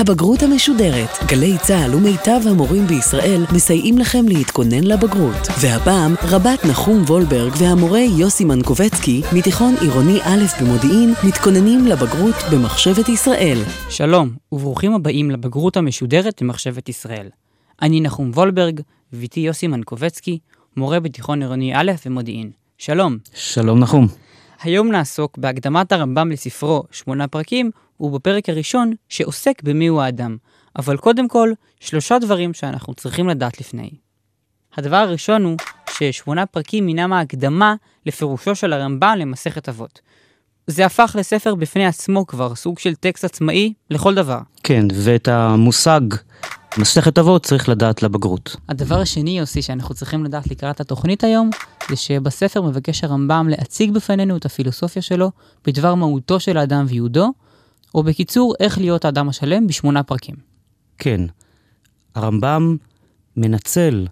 הבגרות המשודרת. גלי צה"ל ומיטב המורים בישראל מסייעים לכם להתכונן לבגרות. והפעם, רבת נחום וולברג והמורה יוסי מנקובצקי, מתיכון עירוני א' במודיעין, מתכוננים לבגרות במחשבת ישראל. שלום, וברוכים הבאים לבגרות המשודרת במחשבת ישראל. אני נחום וולברג, ואיתי יוסי מנקובצקי, מורה בתיכון עירוני א' במודיעין. שלום. שלום נחום. היום נעסוק בהקדמת הרמב"ם לספרו שמונה פרקים, ובפרק הראשון שעוסק במיהו האדם. אבל קודם כל, שלושה דברים שאנחנו צריכים לדעת לפני. הדבר הראשון הוא ששמונה פרקים הינם ההקדמה לפירושו של הרמב"ם למסכת אבות. זה הפך לספר בפני עצמו כבר, סוג של טקסט עצמאי לכל דבר. כן, ואת המושג מסכת אבות צריך לדעת לבגרות. הדבר השני, יוסי, שאנחנו צריכים לדעת לקראת התוכנית היום, זה שבספר מבקש הרמב"ם להציג בפנינו את הפילוסופיה שלו בדבר מהותו של האדם וייעודו, או בקיצור, איך להיות האדם השלם בשמונה פרקים. כן, הרמב"ם מנצל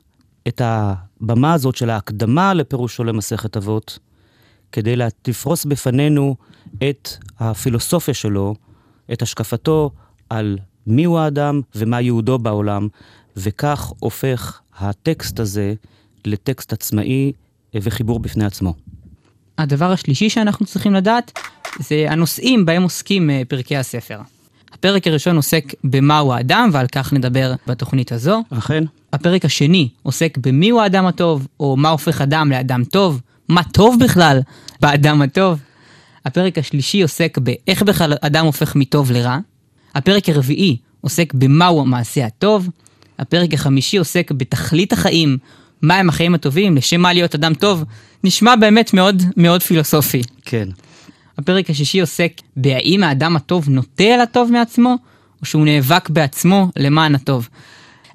את הבמה הזאת של ההקדמה לפירושו למסכת אבות, כדי לפרוס בפנינו את הפילוסופיה שלו, את השקפתו על מיהו האדם ומה ייעודו בעולם, וכך הופך הטקסט הזה לטקסט עצמאי וחיבור בפני עצמו. הדבר השלישי שאנחנו צריכים לדעת זה הנושאים בהם עוסקים אה, פרקי הספר. הפרק הראשון עוסק במהו האדם, ועל כך נדבר בתוכנית הזו. אכן. הפרק השני עוסק במיהו האדם הטוב, או מה הופך אדם לאדם טוב, מה טוב בכלל באדם הטוב. הפרק השלישי עוסק באיך בכלל אדם הופך מטוב לרע. הפרק הרביעי עוסק במהו המעשה הטוב. הפרק החמישי עוסק בתכלית החיים, מהם החיים הטובים, לשם מה להיות אדם טוב. נשמע באמת מאוד מאוד פילוסופי. כן. הפרק השישי עוסק בהאם האדם הטוב נוטה אל הטוב מעצמו, או שהוא נאבק בעצמו למען הטוב.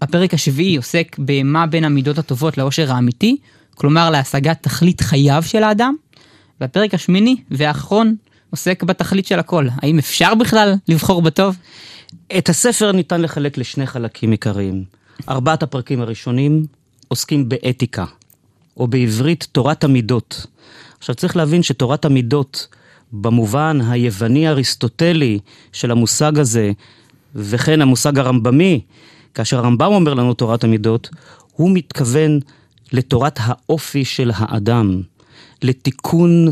הפרק השביעי עוסק במה בין המידות הטובות לאושר האמיתי, כלומר להשגת תכלית חייו של האדם. והפרק השמיני והאחרון עוסק בתכלית של הכל. האם אפשר בכלל לבחור בטוב? את הספר ניתן לחלק לשני חלקים עיקריים. ארבעת הפרקים הראשונים עוסקים באתיקה, או בעברית תורת המידות. עכשיו צריך להבין שתורת המידות במובן היווני אריסטוטלי של המושג הזה, וכן המושג הרמב"מי, כאשר הרמב"ם אומר לנו תורת המידות, הוא מתכוון לתורת האופי של האדם, לתיקון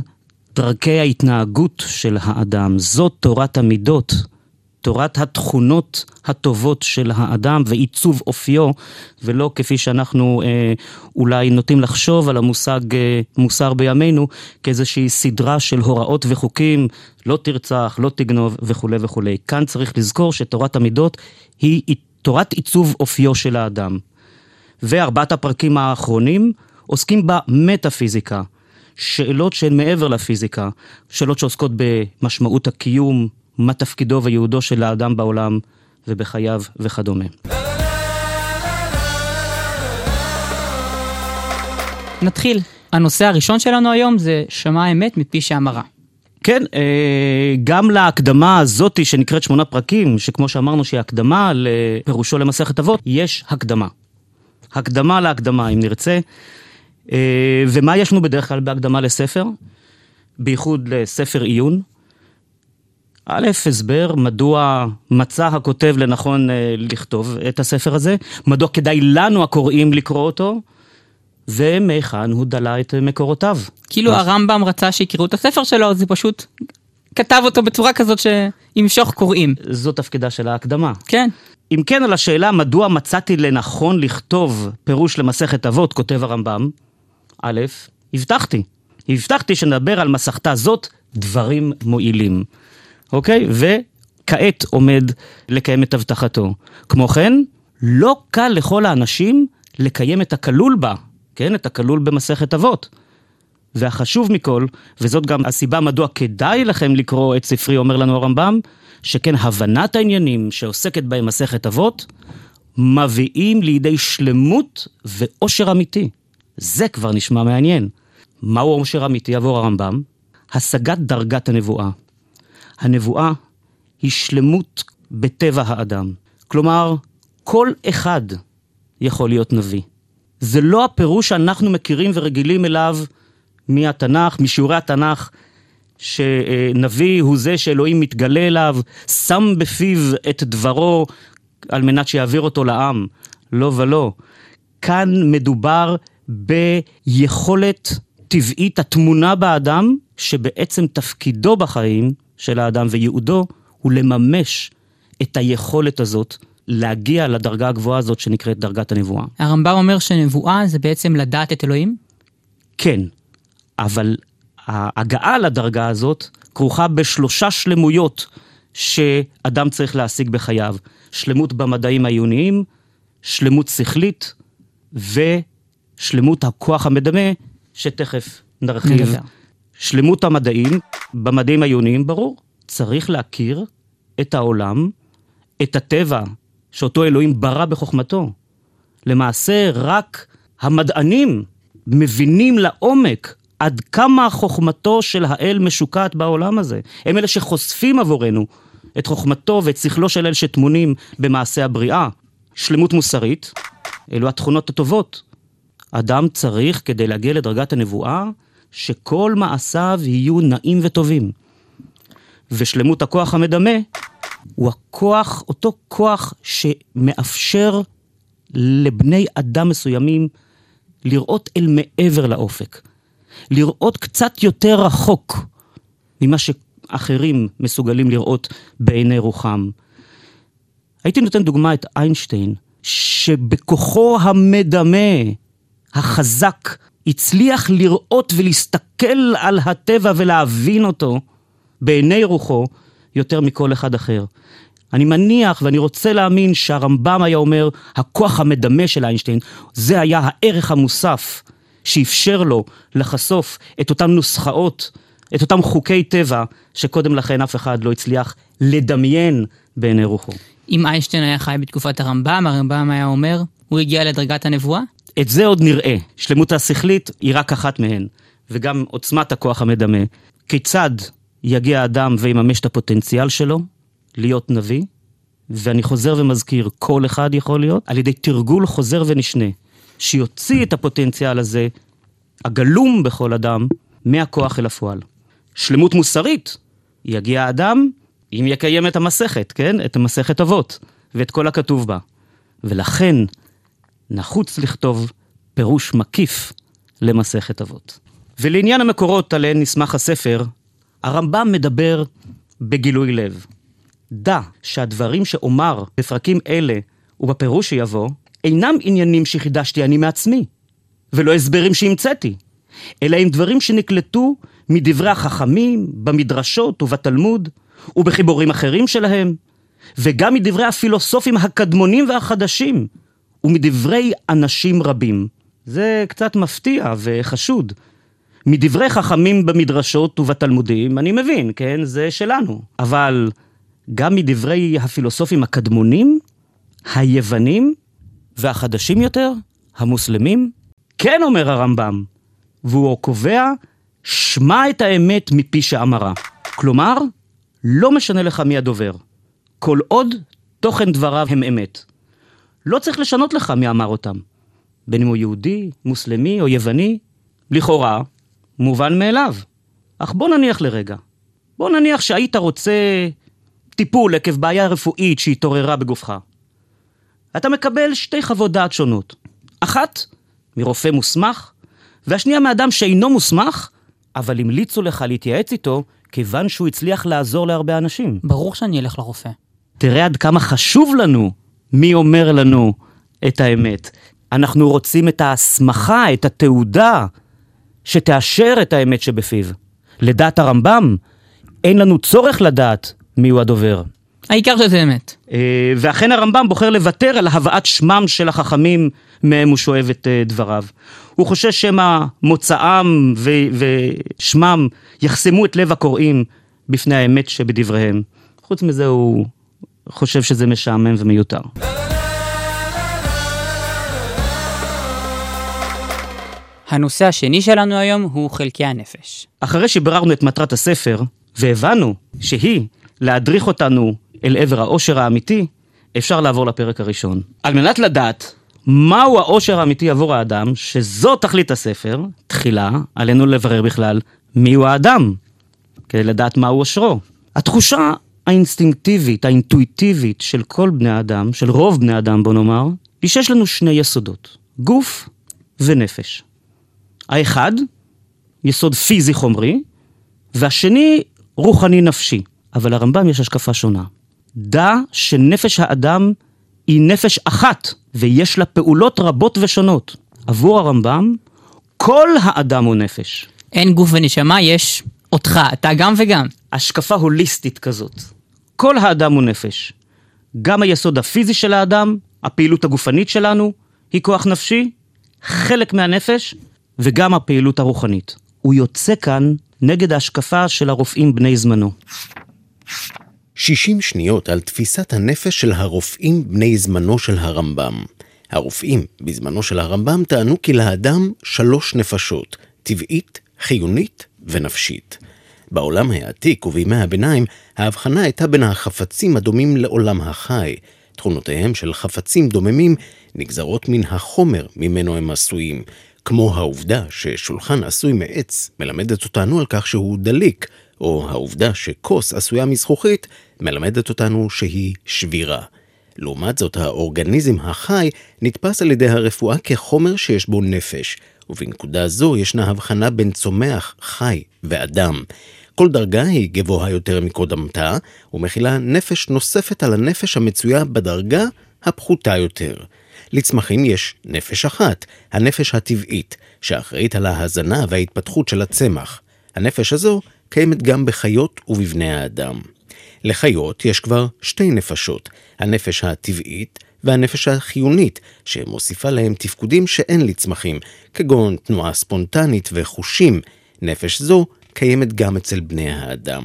דרכי ההתנהגות של האדם. זאת תורת המידות. תורת התכונות הטובות של האדם ועיצוב אופיו, ולא כפי שאנחנו אה, אולי נוטים לחשוב על המושג אה, מוסר בימינו, כאיזושהי סדרה של הוראות וחוקים, לא תרצח, לא תגנוב וכולי וכולי. כאן צריך לזכור שתורת המידות היא תורת עיצוב אופיו של האדם. וארבעת הפרקים האחרונים עוסקים במטאפיזיקה. שאלות שהן מעבר לפיזיקה, שאלות שעוסקות במשמעות הקיום, מה תפקידו וייעודו של האדם בעולם ובחייו וכדומה. נתחיל. הנושא הראשון שלנו היום זה שמע האמת מפי שאמרה. כן, אה, גם להקדמה הזאתי שנקראת שמונה פרקים, שכמו שאמרנו שהיא הקדמה לפירושו למסכת אבות, יש הקדמה. הקדמה להקדמה, אם נרצה. אה, ומה יש לנו בדרך כלל בהקדמה לספר? בייחוד לספר עיון. א', הסבר מדוע מצא הכותב לנכון אה, לכתוב את הספר הזה, מדוע כדאי לנו הקוראים לקרוא אותו, ומהיכן הוא דלה את מקורותיו. כאילו הרמב"ם רצה שיקראו את הספר שלו, אז הוא פשוט כתב אותו בצורה כזאת שימשוך קוראים. זו תפקידה של ההקדמה. כן. אם כן, על השאלה מדוע מצאתי לנכון לכתוב פירוש למסכת אבות, כותב הרמב"ם, א', הבטחתי. הבטחתי שנדבר על מסכתה זאת דברים מועילים. אוקיי? וכעת עומד לקיים את הבטחתו. כמו כן, לא קל לכל האנשים לקיים את הכלול בה, כן? את הכלול במסכת אבות. והחשוב מכל, וזאת גם הסיבה מדוע כדאי לכם לקרוא את ספרי, אומר לנו הרמב"ם, שכן הבנת העניינים שעוסקת בהם מסכת אבות, מביאים לידי שלמות ואושר אמיתי. זה כבר נשמע מעניין. מהו עושר אמיתי עבור הרמב"ם? השגת דרגת הנבואה. הנבואה היא שלמות בטבע האדם. כלומר, כל אחד יכול להיות נביא. זה לא הפירוש שאנחנו מכירים ורגילים אליו מהתנ"ך, משיעורי התנ"ך, שנביא הוא זה שאלוהים מתגלה אליו, שם בפיו את דברו על מנת שיעביר אותו לעם. לא ולא. כאן מדובר ביכולת טבעית הטמונה באדם, שבעצם תפקידו בחיים של האדם וייעודו הוא לממש את היכולת הזאת להגיע לדרגה הגבוהה הזאת שנקראת דרגת הנבואה. הרמב"ם אומר שנבואה זה בעצם לדעת את אלוהים? כן, אבל ההגעה לדרגה הזאת כרוכה בשלושה שלמויות שאדם צריך להשיג בחייו. שלמות במדעים העיוניים, שלמות שכלית ושלמות הכוח המדמה, שתכף נרחיב. נדבר. שלמות המדעים, במדעים העיוניים, ברור, צריך להכיר את העולם, את הטבע, שאותו אלוהים ברא בחוכמתו. למעשה, רק המדענים מבינים לעומק עד כמה חוכמתו של האל משוקעת בעולם הזה. הם אלה שחושפים עבורנו את חוכמתו ואת שכלו של אל שטמונים במעשה הבריאה. שלמות מוסרית, אלו התכונות הטובות. אדם צריך, כדי להגיע לדרגת הנבואה, שכל מעשיו יהיו נעים וטובים. ושלמות הכוח המדמה הוא הכוח, אותו כוח שמאפשר לבני אדם מסוימים לראות אל מעבר לאופק. לראות קצת יותר רחוק ממה שאחרים מסוגלים לראות בעיני רוחם. הייתי נותן דוגמה את איינשטיין, שבכוחו המדמה, החזק, הצליח לראות ולהסתכל על הטבע ולהבין אותו בעיני רוחו יותר מכל אחד אחר. אני מניח ואני רוצה להאמין שהרמב"ם היה אומר, הכוח המדמה של איינשטיין, זה היה הערך המוסף שאפשר לו לחשוף את אותן נוסחאות, את אותם חוקי טבע, שקודם לכן אף אחד לא הצליח לדמיין בעיני רוחו. אם איינשטיין היה חי בתקופת הרמב"ם, הרמב"ם היה אומר, הוא הגיע לדרגת הנבואה? את זה עוד נראה. שלמות השכלית היא רק אחת מהן, וגם עוצמת הכוח המדמה. כיצד יגיע האדם ויממש את הפוטנציאל שלו להיות נביא? ואני חוזר ומזכיר, כל אחד יכול להיות, על ידי תרגול חוזר ונשנה, שיוציא את הפוטנציאל הזה, הגלום בכל אדם, מהכוח אל הפועל. שלמות מוסרית, יגיע האדם אם יקיים את המסכת, כן? את המסכת אבות, ואת כל הכתוב בה. ולכן, נחוץ לכתוב פירוש מקיף למסכת אבות. ולעניין המקורות עליהן נסמך הספר, הרמב"ם מדבר בגילוי לב. דע שהדברים שאומר בפרקים אלה ובפירוש שיבוא, אינם עניינים שחידשתי אני מעצמי, ולא הסברים שהמצאתי, אלא הם דברים שנקלטו מדברי החכמים, במדרשות ובתלמוד, ובחיבורים אחרים שלהם, וגם מדברי הפילוסופים הקדמונים והחדשים, ומדברי אנשים רבים. זה קצת מפתיע וחשוד. מדברי חכמים במדרשות ובתלמודים, אני מבין, כן? זה שלנו. אבל גם מדברי הפילוסופים הקדמונים, היוונים והחדשים יותר, המוסלמים, כן אומר הרמב"ם, והוא קובע, שמע את האמת מפי שאמרה. כלומר, לא משנה לך מי הדובר, כל עוד תוכן דבריו הם אמת. לא צריך לשנות לך מי אמר אותם. בין אם הוא יהודי, מוסלמי או יווני, לכאורה, מובן מאליו. אך בוא נניח לרגע. בוא נניח שהיית רוצה טיפול עקב בעיה רפואית שהתעוררה בגופך. אתה מקבל שתי חוות דעת שונות. אחת, מרופא מוסמך, והשנייה מאדם שאינו מוסמך, אבל המליצו לך להתייעץ איתו, כיוון שהוא הצליח לעזור להרבה אנשים. ברור שאני אלך לרופא. תראה עד כמה חשוב לנו מי אומר לנו את האמת. אנחנו רוצים את ההסמכה, את התעודה, שתאשר את האמת שבפיו. לדעת הרמב"ם, אין לנו צורך לדעת מיהו הדובר. העיקר שזה אמת. אה, ואכן הרמב"ם בוחר לוותר על הבאת שמם של החכמים מהם הוא שואב את אה, דבריו. הוא חושש שמא מוצאם ו- ושמם יחסמו את לב הקוראים בפני האמת שבדבריהם. חוץ מזה הוא חושב שזה משעמם ומיותר. הנושא השני שלנו היום הוא חלקי הנפש. אחרי שביררנו את מטרת הספר, והבנו שהיא להדריך אותנו אל עבר העושר האמיתי, אפשר לעבור לפרק הראשון. על מנת לדעת מהו העושר האמיתי עבור האדם, שזו תכלית הספר, תחילה עלינו לברר בכלל מיהו האדם. כדי לדעת מהו אושרו. התחושה האינסטינקטיבית, האינטואיטיבית של כל בני האדם, של רוב בני האדם בוא נאמר, היא שיש לנו שני יסודות, גוף ונפש. האחד, יסוד פיזי חומרי, והשני, רוחני נפשי. אבל לרמב"ם יש השקפה שונה. דע שנפש האדם היא נפש אחת, ויש לה פעולות רבות ושונות. עבור הרמב"ם, כל האדם הוא נפש. אין גוף ונשמה, יש אותך, אתה גם וגם. השקפה הוליסטית כזאת. כל האדם הוא נפש. גם היסוד הפיזי של האדם, הפעילות הגופנית שלנו, היא כוח נפשי, חלק מהנפש, וגם הפעילות הרוחנית. הוא יוצא כאן נגד ההשקפה של הרופאים בני זמנו. 60 שניות על תפיסת הנפש של הרופאים בני זמנו של הרמב"ם. הרופאים בזמנו של הרמב"ם טענו כי לאדם שלוש נפשות, טבעית, חיונית ונפשית. בעולם העתיק ובימי הביניים, ההבחנה הייתה בין החפצים הדומים לעולם החי. תכונותיהם של חפצים דוממים נגזרות מן החומר ממנו הם עשויים, כמו העובדה ששולחן עשוי מעץ מלמדת אותנו על כך שהוא דליק, או העובדה שכוס עשויה מזכוכית מלמדת אותנו שהיא שבירה. לעומת זאת, האורגניזם החי נתפס על ידי הרפואה כחומר שיש בו נפש, ובנקודה זו ישנה הבחנה בין צומח, חי ואדם. כל דרגה היא גבוהה יותר מקודמתה, ומכילה נפש נוספת על הנפש המצויה בדרגה הפחותה יותר. לצמחים יש נפש אחת, הנפש הטבעית, שאחראית על ההזנה וההתפתחות של הצמח. הנפש הזו קיימת גם בחיות ובבני האדם. לחיות יש כבר שתי נפשות, הנפש הטבעית והנפש החיונית, שמוסיפה להם תפקודים שאין לצמחים, כגון תנועה ספונטנית וחושים. נפש זו קיימת גם אצל בני האדם.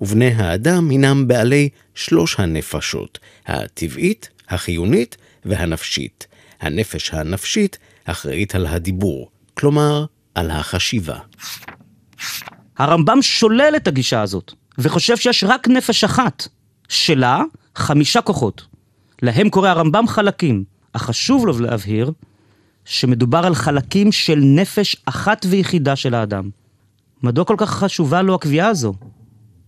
ובני האדם הינם בעלי שלוש הנפשות, הטבעית, החיונית והנפשית. הנפש הנפשית אחראית על הדיבור, כלומר, על החשיבה. הרמב"ם שולל את הגישה הזאת, וחושב שיש רק נפש אחת, שלה חמישה כוחות. להם קורא הרמב"ם חלקים, אך חשוב לו להבהיר שמדובר על חלקים של נפש אחת ויחידה של האדם. מדוע כל כך חשובה לו הקביעה הזו,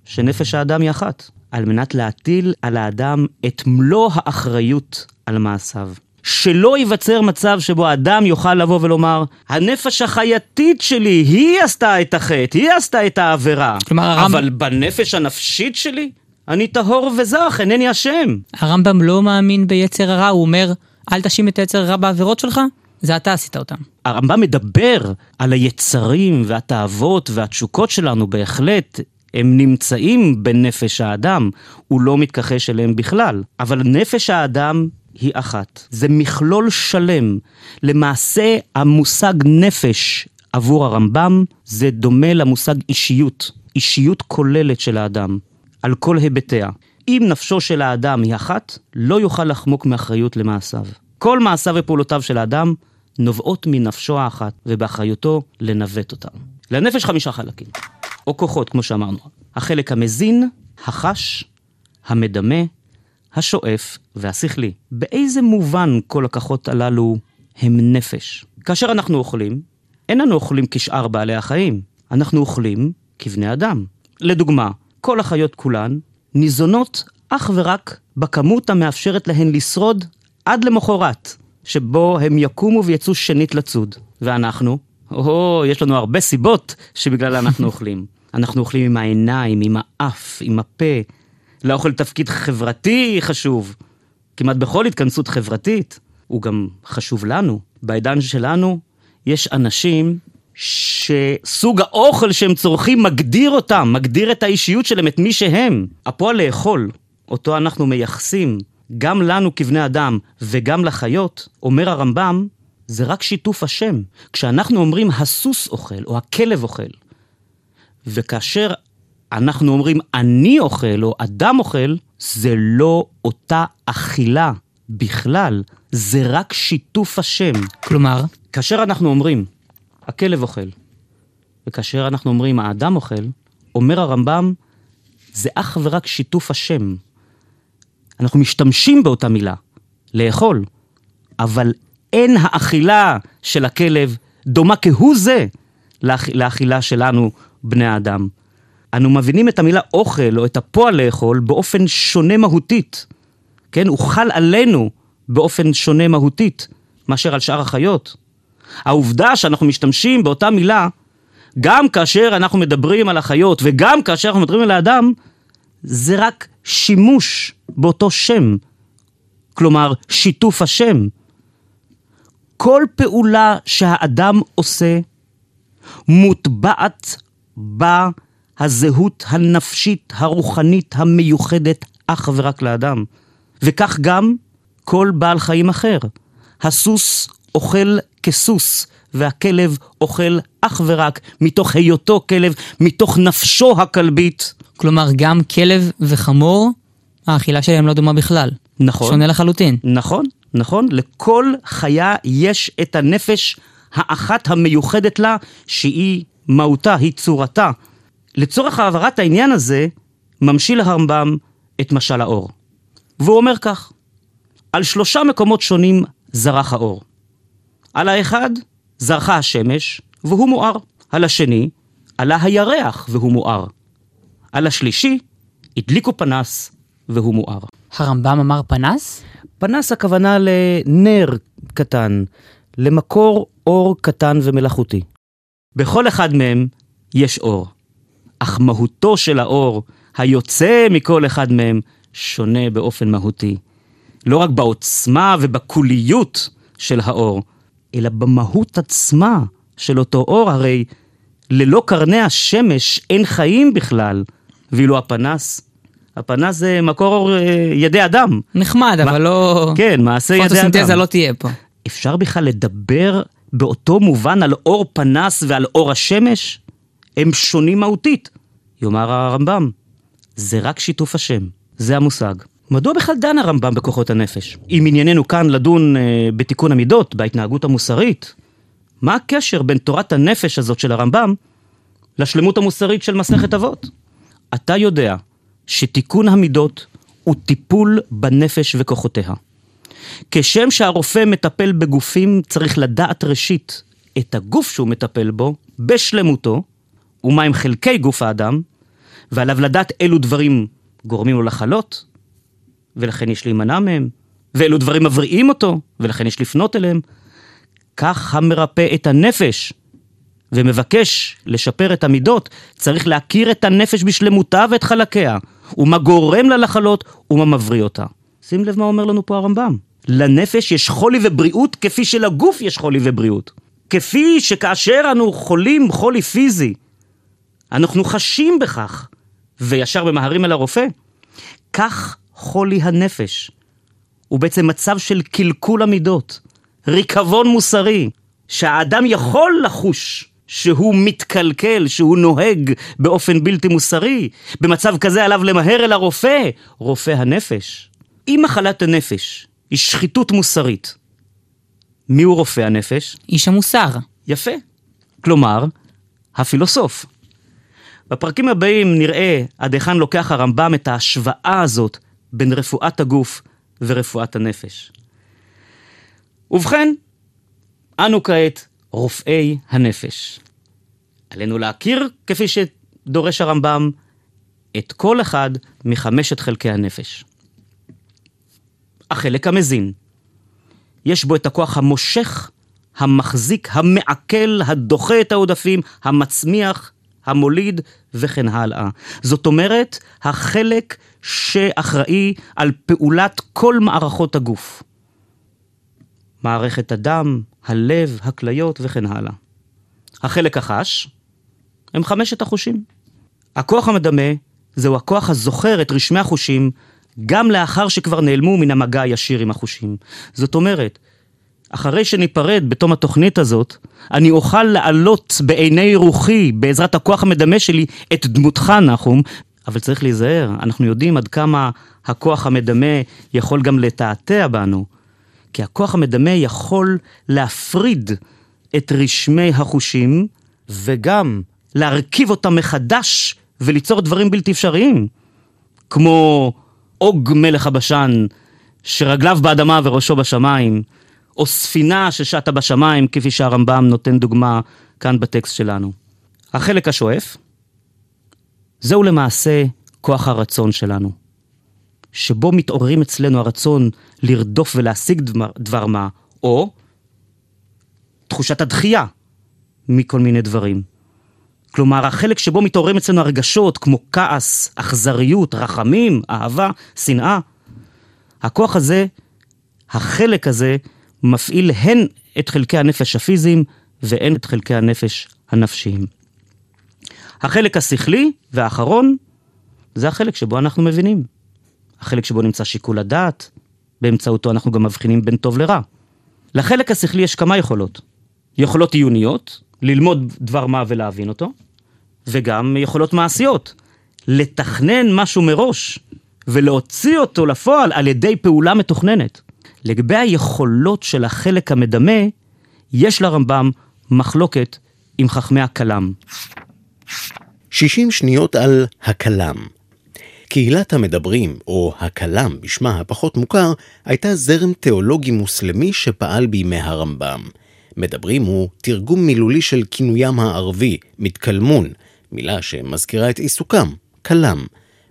שנפש האדם היא אחת? על מנת להטיל על האדם את מלוא האחריות על מעשיו. שלא ייווצר מצב שבו האדם יוכל לבוא ולומר, הנפש החייתית שלי, היא עשתה את החטא, היא עשתה את העבירה. כלומר, הרמב"ם- אבל בנפש הנפשית שלי, אני טהור וזך, אינני אשם. הרמב"ם לא מאמין ביצר הרע, הוא אומר, אל תאשים את היצר הרע בעבירות שלך, זה אתה עשית אותם. הרמב"ם מדבר על היצרים והתאוות והתשוקות שלנו בהחלט. הם נמצאים בנפש האדם, הוא לא מתכחש אליהם בכלל. אבל נפש האדם היא אחת. זה מכלול שלם. למעשה, המושג נפש עבור הרמב"ם זה דומה למושג אישיות. אישיות כוללת של האדם, על כל היבטיה. אם נפשו של האדם היא אחת, לא יוכל לחמוק מאחריות למעשיו. כל מעשיו ופעולותיו של האדם נובעות מנפשו האחת, ובאחריותו לנווט אותם. לנפש חמישה חלקים, או כוחות, כמו שאמרנו. החלק המזין, החש, המדמה, השואף והשכלי. באיזה מובן כל הכוחות הללו הם נפש? כאשר אנחנו אוכלים, אין לנו אוכלים כשאר בעלי החיים, אנחנו אוכלים כבני אדם. לדוגמה, כל החיות כולן ניזונות אך ורק בכמות המאפשרת להן לשרוד עד למחרת, שבו הם יקומו ויצאו שנית לצוד. ואנחנו? או, יש לנו הרבה סיבות שבגלל אנחנו אוכלים. אנחנו אוכלים עם העיניים, עם האף, עם הפה. לאוכל תפקיד חברתי חשוב. כמעט בכל התכנסות חברתית. הוא גם חשוב לנו. בעידן שלנו יש אנשים שסוג האוכל שהם צורכים מגדיר אותם, מגדיר את האישיות שלהם, את מי שהם. הפועל לאכול, אותו אנחנו מייחסים גם לנו כבני אדם וגם לחיות, אומר הרמב"ם, זה רק שיתוף השם. כשאנחנו אומרים הסוס אוכל או הכלב אוכל, וכאשר אנחנו אומרים אני אוכל או אדם אוכל, זה לא אותה אכילה בכלל, זה רק שיתוף השם. כלומר, כאשר אנחנו אומרים הכלב אוכל, וכאשר אנחנו אומרים האדם אוכל, אומר הרמב"ם, זה אך ורק שיתוף השם. אנחנו משתמשים באותה מילה, לאכול, אבל אין האכילה של הכלב דומה כהוא זה לאכ... לאכילה שלנו, בני האדם. אנו מבינים את המילה אוכל או את הפועל לאכול באופן שונה מהותית. כן, הוא חל עלינו באופן שונה מהותית מאשר על שאר החיות. העובדה שאנחנו משתמשים באותה מילה, גם כאשר אנחנו מדברים על החיות וגם כאשר אנחנו מדברים על האדם, זה רק שימוש באותו שם. כלומר, שיתוף השם. כל פעולה שהאדם עושה, מוטבעת בה הזהות הנפשית, הרוחנית, המיוחדת, אך ורק לאדם. וכך גם כל בעל חיים אחר. הסוס אוכל כסוס, והכלב אוכל אך ורק מתוך היותו כלב, מתוך נפשו הכלבית. כלומר, גם כלב וחמור, האכילה שלהם לא דומה בכלל. נכון. שונה לחלוטין. נכון, נכון. לכל חיה יש את הנפש האחת המיוחדת לה, שהיא מהותה, היא צורתה. לצורך העברת העניין הזה, ממשיל הרמב"ם את משל האור. והוא אומר כך, על שלושה מקומות שונים זרח האור. על האחד זרחה השמש, והוא מואר. על השני עלה הירח, והוא מואר. על השלישי הדליקו פנס, והוא מואר. הרמב"ם אמר פנס? פנס הכוונה לנר קטן, למקור אור קטן ומלאכותי. בכל אחד מהם יש אור, אך מהותו של האור, היוצא מכל אחד מהם, שונה באופן מהותי. לא רק בעוצמה ובקוליות של האור, אלא במהות עצמה של אותו אור, הרי ללא קרני השמש אין חיים בכלל, ואילו הפנס, הפנס זה מקור אור אה, ידי אדם. נחמד, אבל לא... כן, מעשה ידי אדם. פוטוסינתזה לא תהיה פה. אפשר בכלל לדבר באותו מובן על אור פנס ועל אור השמש? הם שונים מהותית. יאמר הרמב"ם, זה רק שיתוף השם, זה המושג. מדוע בכלל דן הרמב"ם בכוחות הנפש? אם ענייננו כאן לדון אה, בתיקון המידות, בהתנהגות המוסרית, מה הקשר בין תורת הנפש הזאת של הרמב"ם לשלמות המוסרית של מסכת אבות? אתה יודע שתיקון המידות הוא טיפול בנפש וכוחותיה. כשם שהרופא מטפל בגופים, צריך לדעת ראשית את הגוף שהוא מטפל בו, בשלמותו, ומהם חלקי גוף האדם, ועליו לדעת אילו דברים גורמים לו לחלות, ולכן יש להימנע מהם, ואילו דברים מבריאים אותו, ולכן יש לפנות אליהם. כך המרפא את הנפש ומבקש לשפר את המידות, צריך להכיר את הנפש בשלמותה ואת חלקיה, ומה גורם לה לחלות ומה מבריא אותה. שים לב מה אומר לנו פה הרמב"ם. לנפש יש חולי ובריאות כפי שלגוף יש חולי ובריאות. כפי שכאשר אנו חולים חולי פיזי, אנחנו חשים בכך, וישר ממהרים אל הרופא, כך חולי הנפש. הוא בעצם מצב של קלקול המידות, ריקבון מוסרי, שהאדם יכול לחוש שהוא מתקלקל, שהוא נוהג באופן בלתי מוסרי. במצב כזה עליו למהר אל הרופא, רופא הנפש. אם מחלת הנפש היא שחיתות מוסרית, מיהו רופא הנפש? איש המוסר. יפה. כלומר, הפילוסוף. בפרקים הבאים נראה עד היכן לוקח הרמב"ם את ההשוואה הזאת בין רפואת הגוף ורפואת הנפש. ובכן, אנו כעת רופאי הנפש. עלינו להכיר, כפי שדורש הרמב"ם, את כל אחד מחמשת חלקי הנפש. החלק המזין. יש בו את הכוח המושך, המחזיק, המעכל, הדוחה את העודפים, המצמיח, המוליד וכן הלאה. זאת אומרת, החלק שאחראי על פעולת כל מערכות הגוף. מערכת הדם, הלב, הכליות וכן הלאה. החלק החש הם חמשת החושים. הכוח המדמה זהו הכוח הזוכר את רשמי החושים גם לאחר שכבר נעלמו מן המגע הישיר עם החושים. זאת אומרת, אחרי שניפרד בתום התוכנית הזאת, אני אוכל להעלות בעיני רוחי, בעזרת הכוח המדמה שלי, את דמותך, נחום, אבל צריך להיזהר, אנחנו יודעים עד כמה הכוח המדמה יכול גם לתעתע בנו, כי הכוח המדמה יכול להפריד את רשמי החושים, וגם להרכיב אותם מחדש וליצור דברים בלתי אפשריים, כמו אוג מלך הבשן, שרגליו באדמה וראשו בשמיים, או ספינה ששטה בשמיים, כפי שהרמב"ם נותן דוגמה כאן בטקסט שלנו. החלק השואף, זהו למעשה כוח הרצון שלנו, שבו מתעוררים אצלנו הרצון לרדוף ולהשיג דבר, דבר מה, או תחושת הדחייה מכל מיני דברים. כלומר, החלק שבו מתעוררים אצלנו הרגשות כמו כעס, אכזריות, רחמים, אהבה, שנאה, הכוח הזה, החלק הזה, מפעיל הן את חלקי הנפש הפיזיים והן את חלקי הנפש הנפשיים. החלק השכלי והאחרון זה החלק שבו אנחנו מבינים. החלק שבו נמצא שיקול הדעת, באמצעותו אנחנו גם מבחינים בין טוב לרע. לחלק השכלי יש כמה יכולות. יכולות עיוניות, ללמוד דבר מה ולהבין אותו, וגם יכולות מעשיות, לתכנן משהו מראש ולהוציא אותו לפועל על ידי פעולה מתוכננת. לגבי היכולות של החלק המדמה, יש לרמב"ם מחלוקת עם חכמי הכלם. 60 שניות על הכלם. קהילת המדברים, או הכלם בשמה הפחות מוכר, הייתה זרם תיאולוגי מוסלמי שפעל בימי הרמב"ם. מדברים הוא תרגום מילולי של כינוים הערבי, מתקלמון, מילה שמזכירה את עיסוקם, כלם.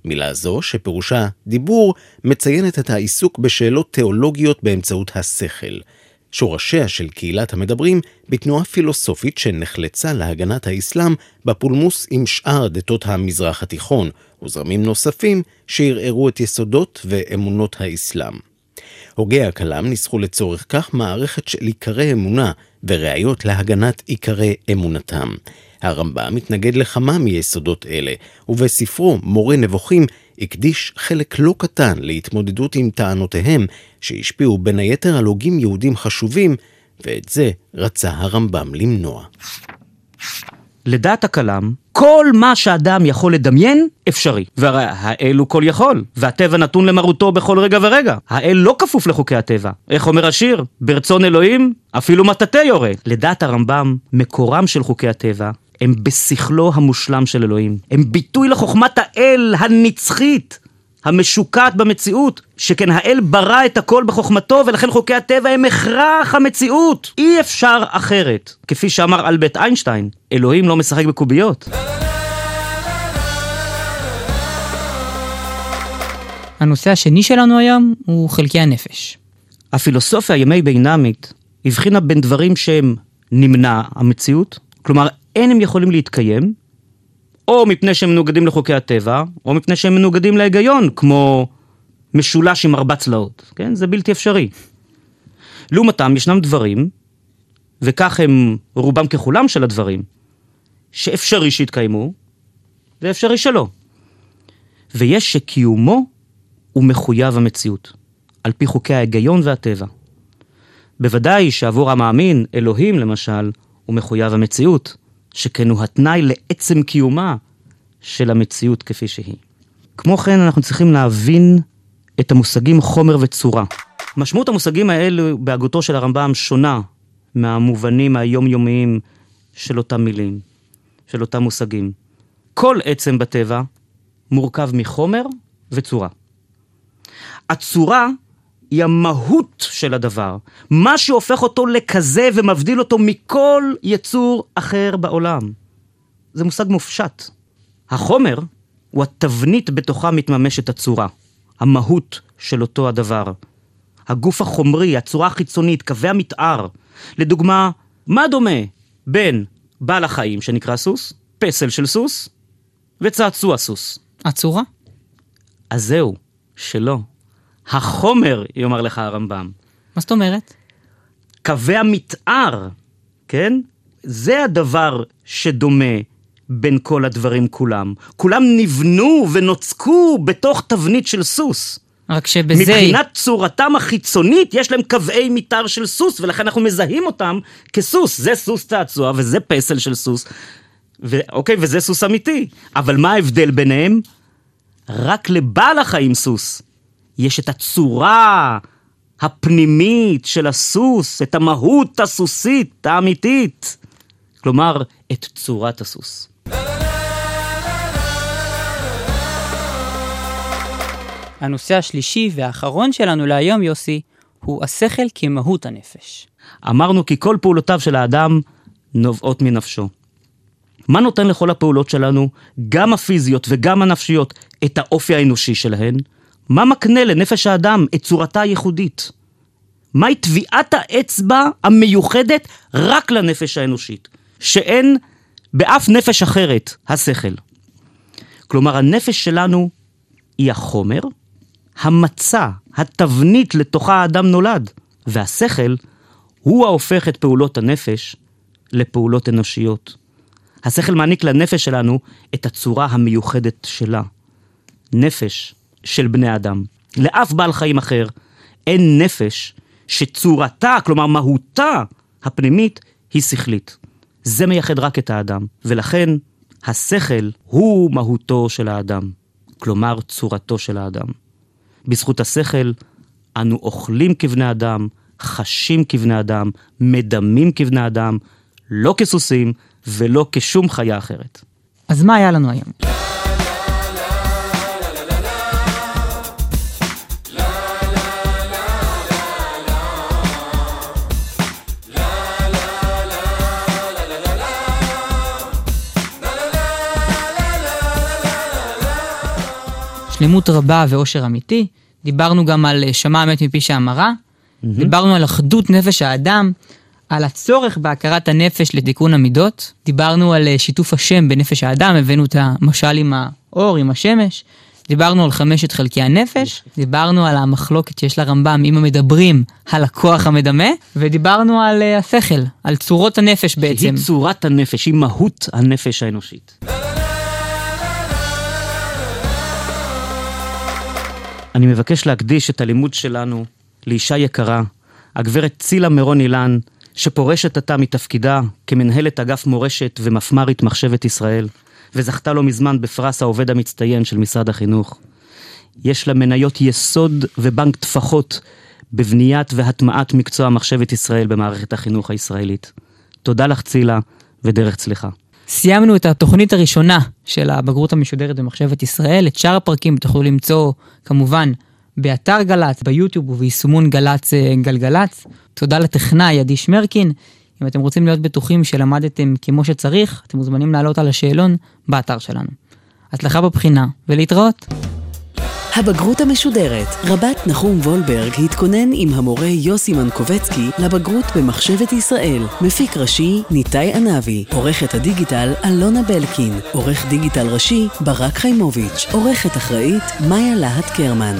מילה זו, שפירושה דיבור, מציינת את העיסוק בשאלות תיאולוגיות באמצעות השכל. שורשיה של קהילת המדברים בתנועה פילוסופית שנחלצה להגנת האסלאם בפולמוס עם שאר דתות המזרח התיכון וזרמים נוספים שערערו את יסודות ואמונות האסלאם. הוגי הכלם ניסחו לצורך כך מערכת של עיקרי אמונה וראיות להגנת עיקרי אמונתם. הרמב"ם מתנגד לכמה מיסודות אלה, ובספרו מורה נבוכים הקדיש חלק לא קטן להתמודדות עם טענותיהם, שהשפיעו בין היתר על הוגים יהודים חשובים, ואת זה רצה הרמב"ם למנוע. לדעת הכלם, כל מה שאדם יכול לדמיין, אפשרי. והרי האל הוא כל יכול, והטבע נתון למרותו בכל רגע ורגע. האל לא כפוף לחוקי הטבע. איך אומר השיר? ברצון אלוהים, אפילו מטאטא יורה. לדעת הרמב"ם, מקורם של חוקי הטבע הם בשכלו המושלם של אלוהים. הם ביטוי לחוכמת האל הנצחית. המשוקעת במציאות, שכן האל ברא את הכל בחוכמתו ולכן חוקי הטבע הם הכרח המציאות. אי אפשר אחרת. כפי שאמר אלברט איינשטיין, אלוהים לא משחק בקוביות. הנושא השני שלנו היום הוא חלקי הנפש. הפילוסופיה הימי בינמית הבחינה בין דברים שהם נמנע המציאות, כלומר אין הם יכולים להתקיים, או מפני שהם מנוגדים לחוקי הטבע, או מפני שהם מנוגדים להיגיון, כמו משולש עם ארבע צלעות, כן? זה בלתי אפשרי. לעומתם ישנם דברים, וכך הם רובם ככולם של הדברים, שאפשרי שיתקיימו, ואפשרי שלא. ויש שקיומו הוא מחויב המציאות, על פי חוקי ההיגיון והטבע. בוודאי שעבור המאמין, אלוהים למשל, הוא מחויב המציאות, שכן הוא התנאי לעצם קיומה של המציאות כפי שהיא. כמו כן, אנחנו צריכים להבין את המושגים חומר וצורה. משמעות המושגים האלו בהגותו של הרמב"ם שונה מהמובנים היומיומיים של אותם מילים, של אותם מושגים. כל עצם בטבע מורכב מחומר וצורה. הצורה היא המהות של הדבר, מה שהופך אותו לכזה ומבדיל אותו מכל יצור אחר בעולם. זה מושג מופשט. החומר הוא התבנית בתוכה מתממשת הצורה, המהות של אותו הדבר. הגוף החומרי, הצורה החיצונית, קווי המתאר. לדוגמה, מה דומה בין בעל החיים שנקרא סוס, פסל של סוס, וצעצוע סוס? הצורה? אז זהו, שלא. החומר, יאמר לך הרמב"ם. מה זאת אומרת? קווי המתאר, כן? זה הדבר שדומה בין כל הדברים כולם. כולם נבנו ונוצקו בתוך תבנית של סוס. רק שבזה... מבחינת צורתם החיצונית, יש להם קווי מתאר של סוס, ולכן אנחנו מזהים אותם כסוס. זה סוס צעצוע וזה פסל של סוס. ו... אוקיי, וזה סוס אמיתי. אבל מה ההבדל ביניהם? רק לבעל החיים סוס. יש את הצורה הפנימית של הסוס, את המהות הסוסית האמיתית. כלומר, את צורת הסוס. הנושא השלישי והאחרון שלנו להיום, יוסי, הוא השכל כמהות הנפש. אמרנו כי כל פעולותיו של האדם נובעות מנפשו. מה נותן לכל הפעולות שלנו, גם הפיזיות וגם הנפשיות, את האופי האנושי שלהן? מה מקנה לנפש האדם את צורתה הייחודית? מהי טביעת האצבע המיוחדת רק לנפש האנושית, שאין באף נפש אחרת השכל. כלומר, הנפש שלנו היא החומר, המצע, התבנית לתוכה האדם נולד, והשכל הוא ההופך את פעולות הנפש לפעולות אנושיות. השכל מעניק לנפש שלנו את הצורה המיוחדת שלה. נפש של בני אדם. לאף בעל חיים אחר אין נפש שצורתה, כלומר מהותה הפנימית, היא שכלית. זה מייחד רק את האדם, ולכן השכל הוא מהותו של האדם, כלומר צורתו של האדם. בזכות השכל אנו אוכלים כבני אדם, חשים כבני אדם, מדמים כבני אדם, לא כסוסים ולא כשום חיה אחרת. אז מה היה לנו היום? שלמות רבה ואושר אמיתי. דיברנו גם על אה, שמע המת מפי שאמרה. Mm-hmm. דיברנו על אחדות נפש האדם, על הצורך בהכרת הנפש לתיקון המידות. דיברנו על אה, שיתוף השם בנפש האדם, הבאנו את המשל עם האור, עם השמש. דיברנו על חמשת חלקי הנפש, דיברנו על המחלוקת שיש לרמב"ם אם המדברים על הכוח המדמה, ודיברנו על uh, השכל, על צורות הנפש בעצם. שהיא צורת הנפש, היא מהות הנפש האנושית. אני מבקש להקדיש את הלימוד שלנו לאישה יקרה, הגברת צילה מירון אילן, שפורשת עתה מתפקידה כמנהלת אגף מורשת ומפמ"רית מחשבת ישראל, וזכתה לא מזמן בפרס העובד המצטיין של משרד החינוך. יש לה מניות יסוד ובנק טפחות בבניית והטמעת מקצוע מחשבת ישראל במערכת החינוך הישראלית. תודה לך צילה, ודרך צליחה. סיימנו את התוכנית הראשונה של הבגרות המשודרת במחשבת ישראל. את שאר הפרקים תוכלו למצוא כמובן באתר גל"צ, ביוטיוב וביישומון גל"צ אה, גלגלצ. תודה לטכנאי עדי שמרקין. אם אתם רוצים להיות בטוחים שלמדתם כמו שצריך, אתם מוזמנים לעלות על השאלון באתר שלנו. הצלחה בבחינה ולהתראות. הבגרות המשודרת, רבת נחום וולברג התכונן עם המורה יוסי מנקובצקי לבגרות במחשבת ישראל. מפיק ראשי, ניתאי ענבי. עורכת הדיגיטל, אלונה בלקין. עורך דיגיטל ראשי, ברק חיימוביץ'. עורכת אחראית, מאיה להט קרמן.